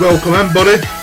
Welcome, everybody.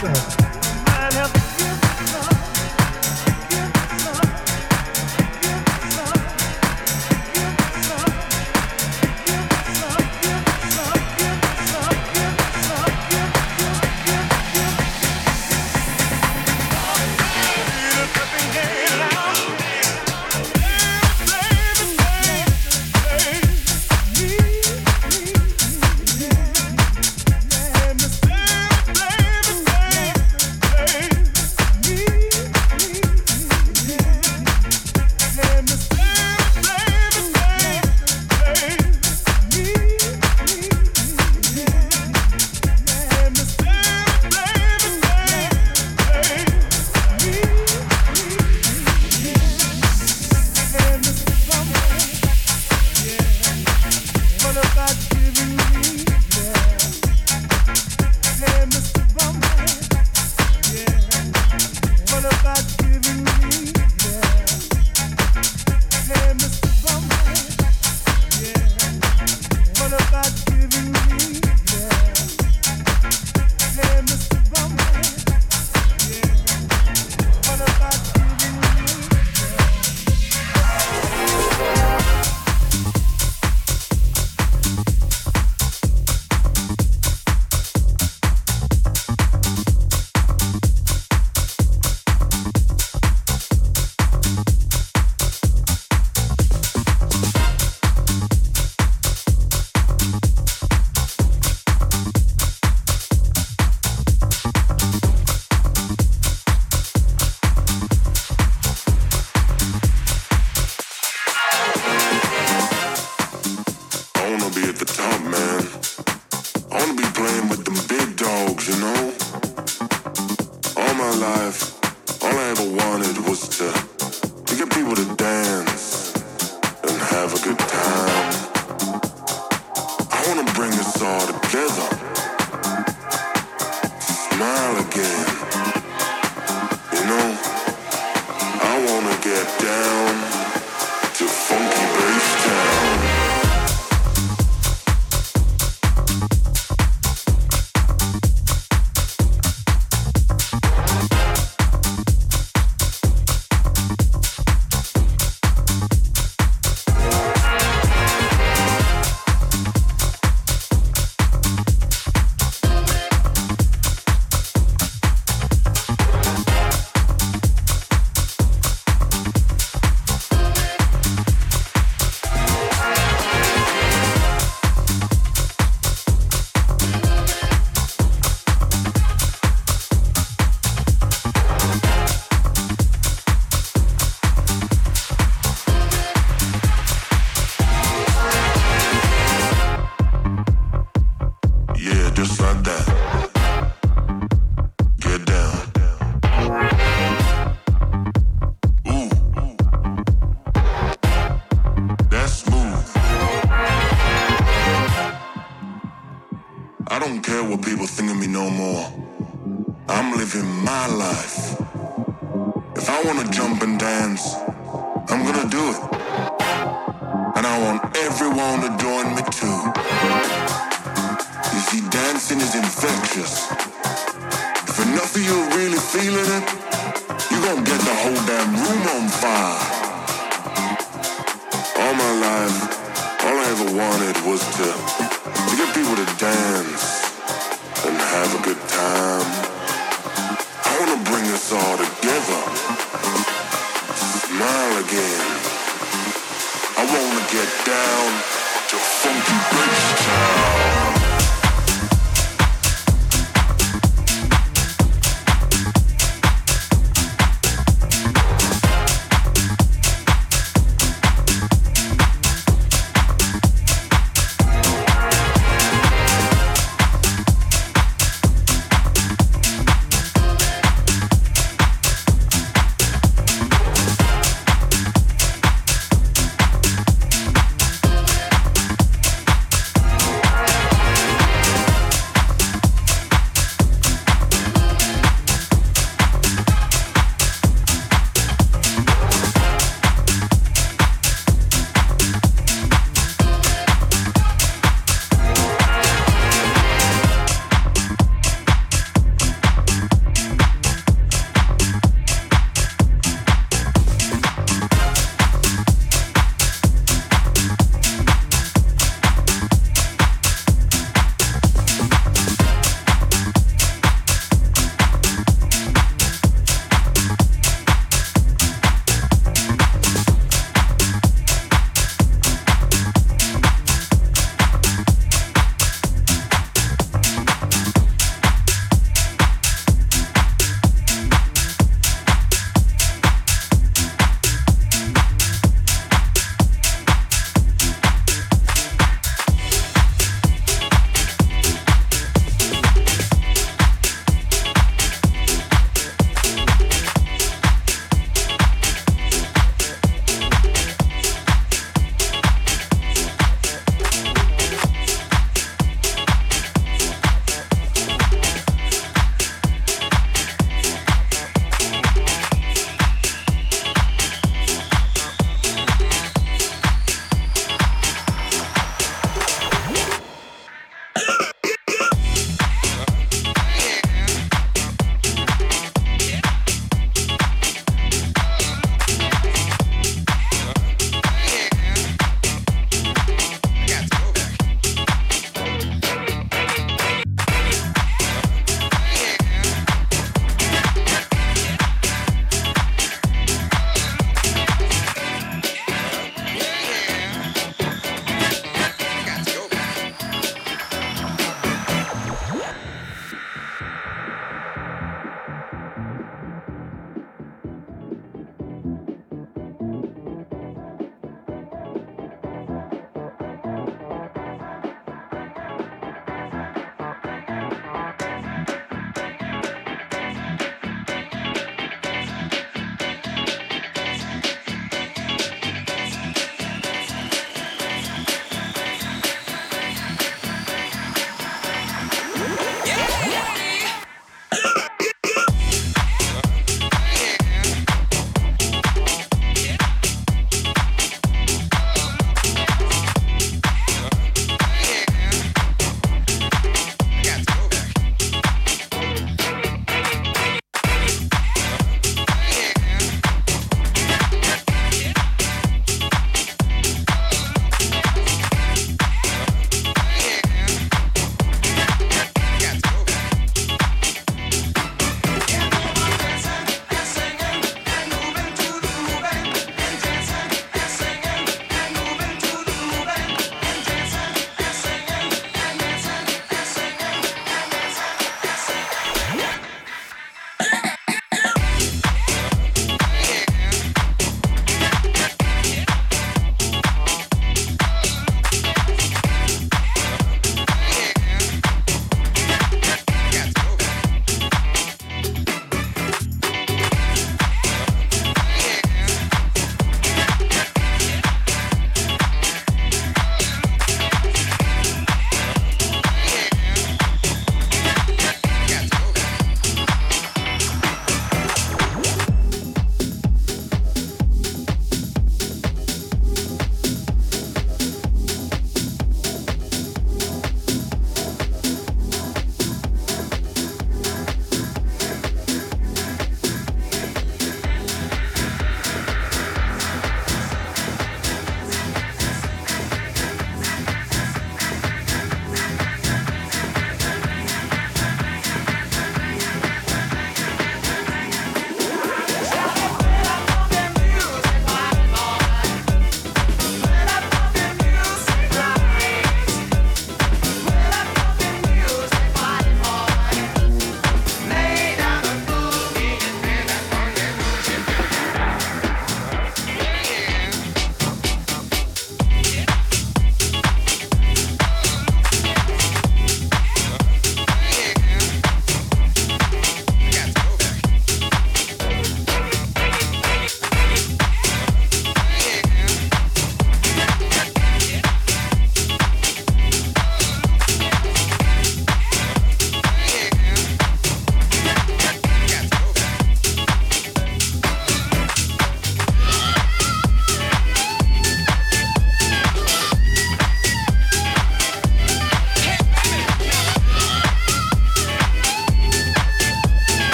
Yeah.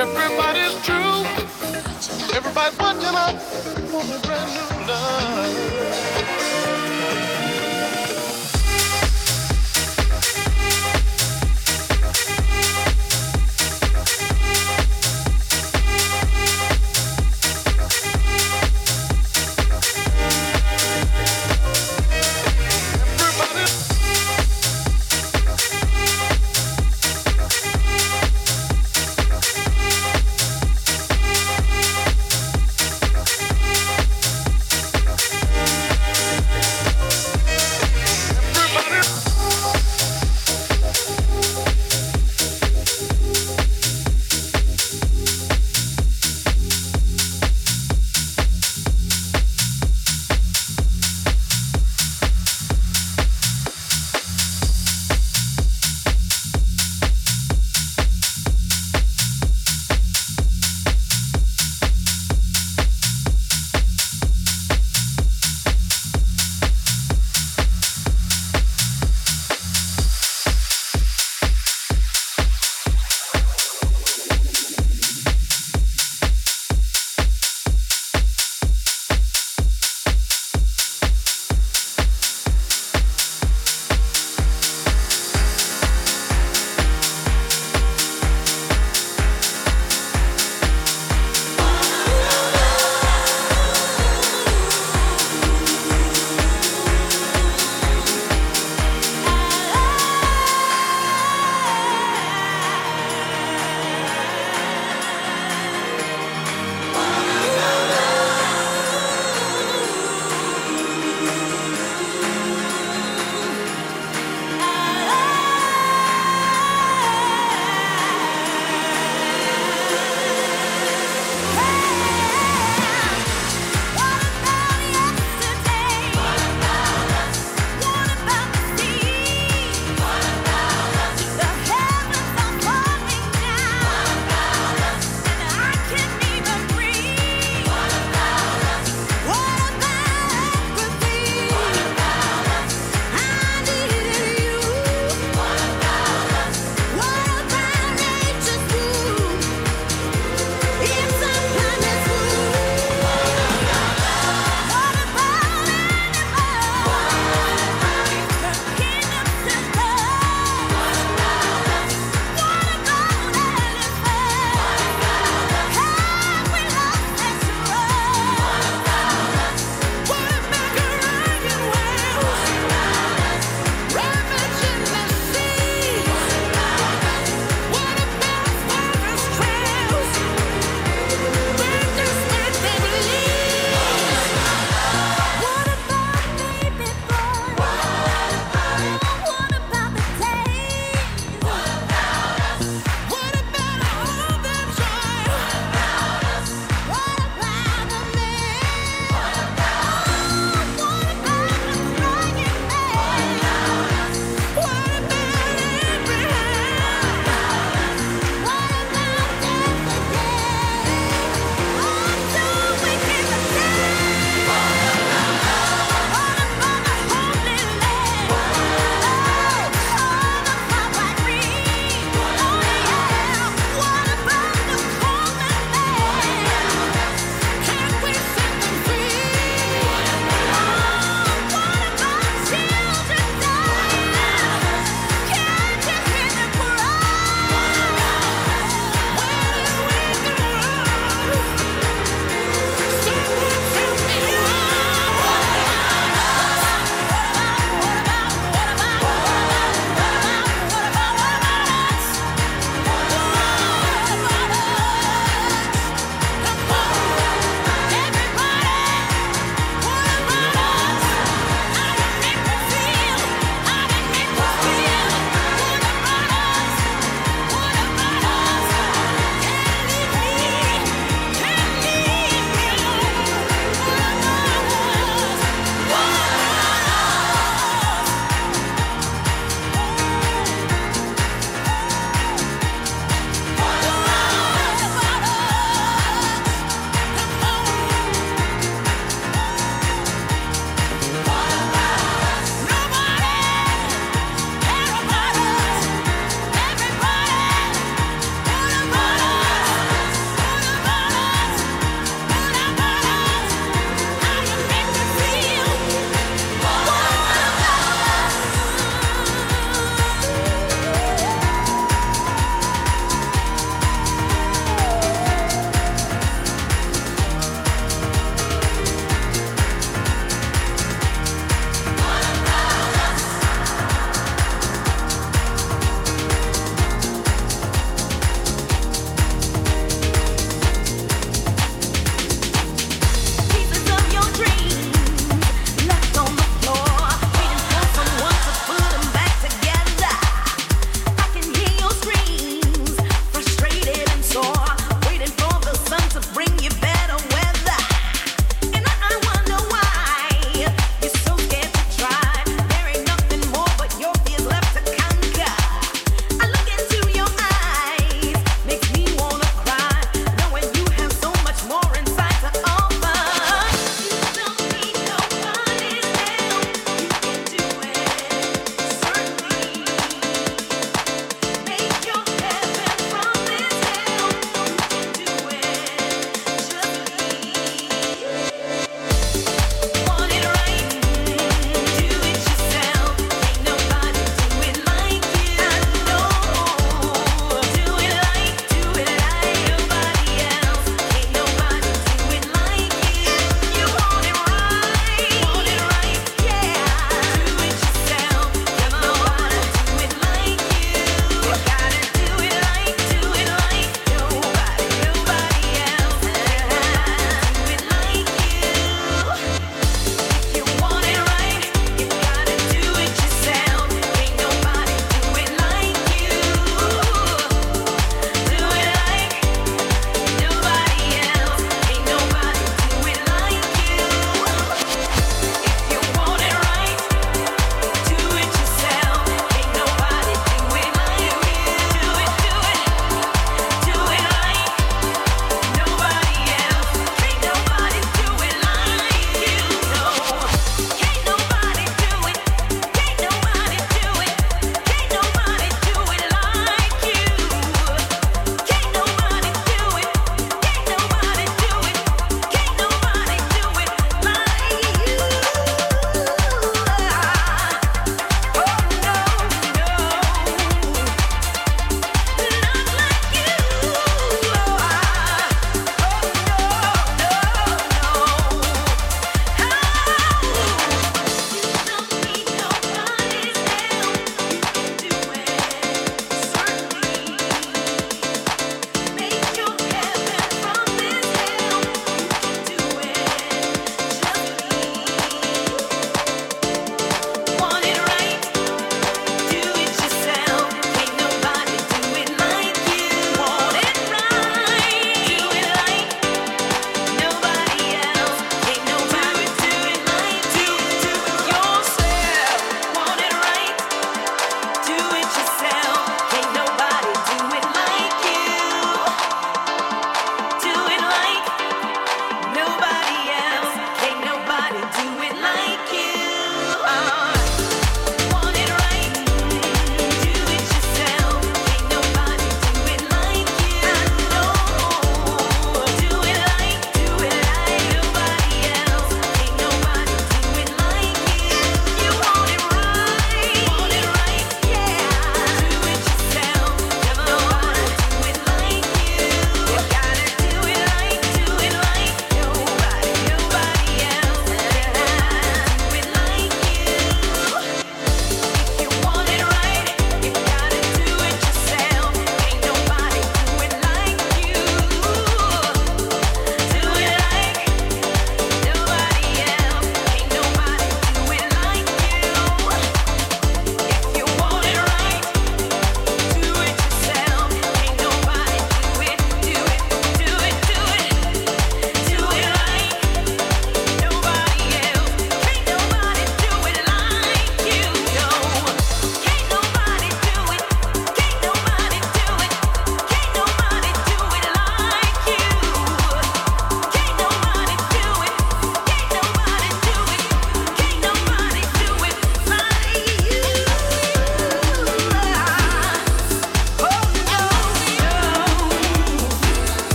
Everybody's true. Everybody's watching out for a brand new love.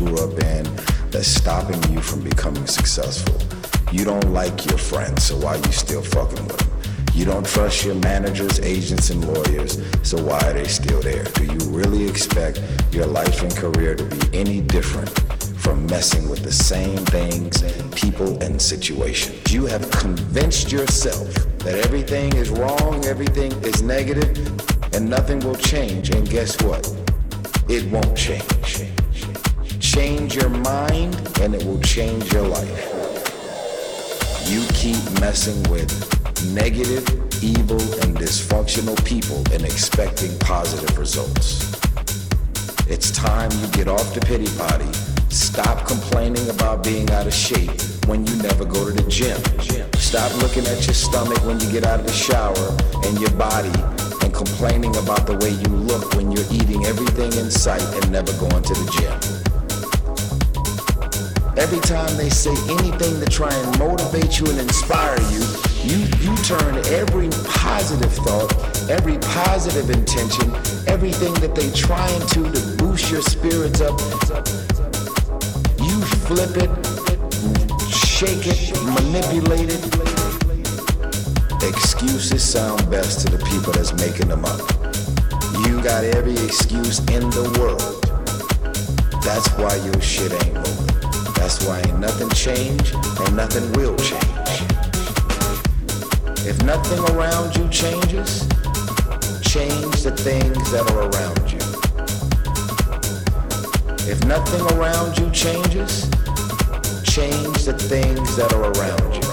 grew up in that's stopping you from becoming successful. You don't like your friends, so why are you still fucking with them? You don't trust your managers, agents, and lawyers, so why are they still there? Do you really expect your life and career to be any different from messing with the same things, people, and situations? You have convinced yourself that everything is wrong, everything is negative, and nothing will change. And guess what? It won't change. Change your mind, and it will change your life. You keep messing with negative, evil, and dysfunctional people and expecting positive results. It's time you get off the pity potty. Stop complaining about being out of shape when you never go to the gym. Stop looking at your stomach when you get out of the shower and your body and complaining about the way you look when you're eating everything in sight and never going to the gym. Every time they say anything to try and motivate you and inspire you, you, you turn every positive thought, every positive intention, everything that they trying to to boost your spirits up, you flip it, shake it, manipulate it. Excuses sound best to the people that's making them up. You got every excuse in the world. That's why your shit ain't moving. Why nothing changed and nothing will change. If nothing around you changes, change the things that are around you. If nothing around you changes, change the things that are around you.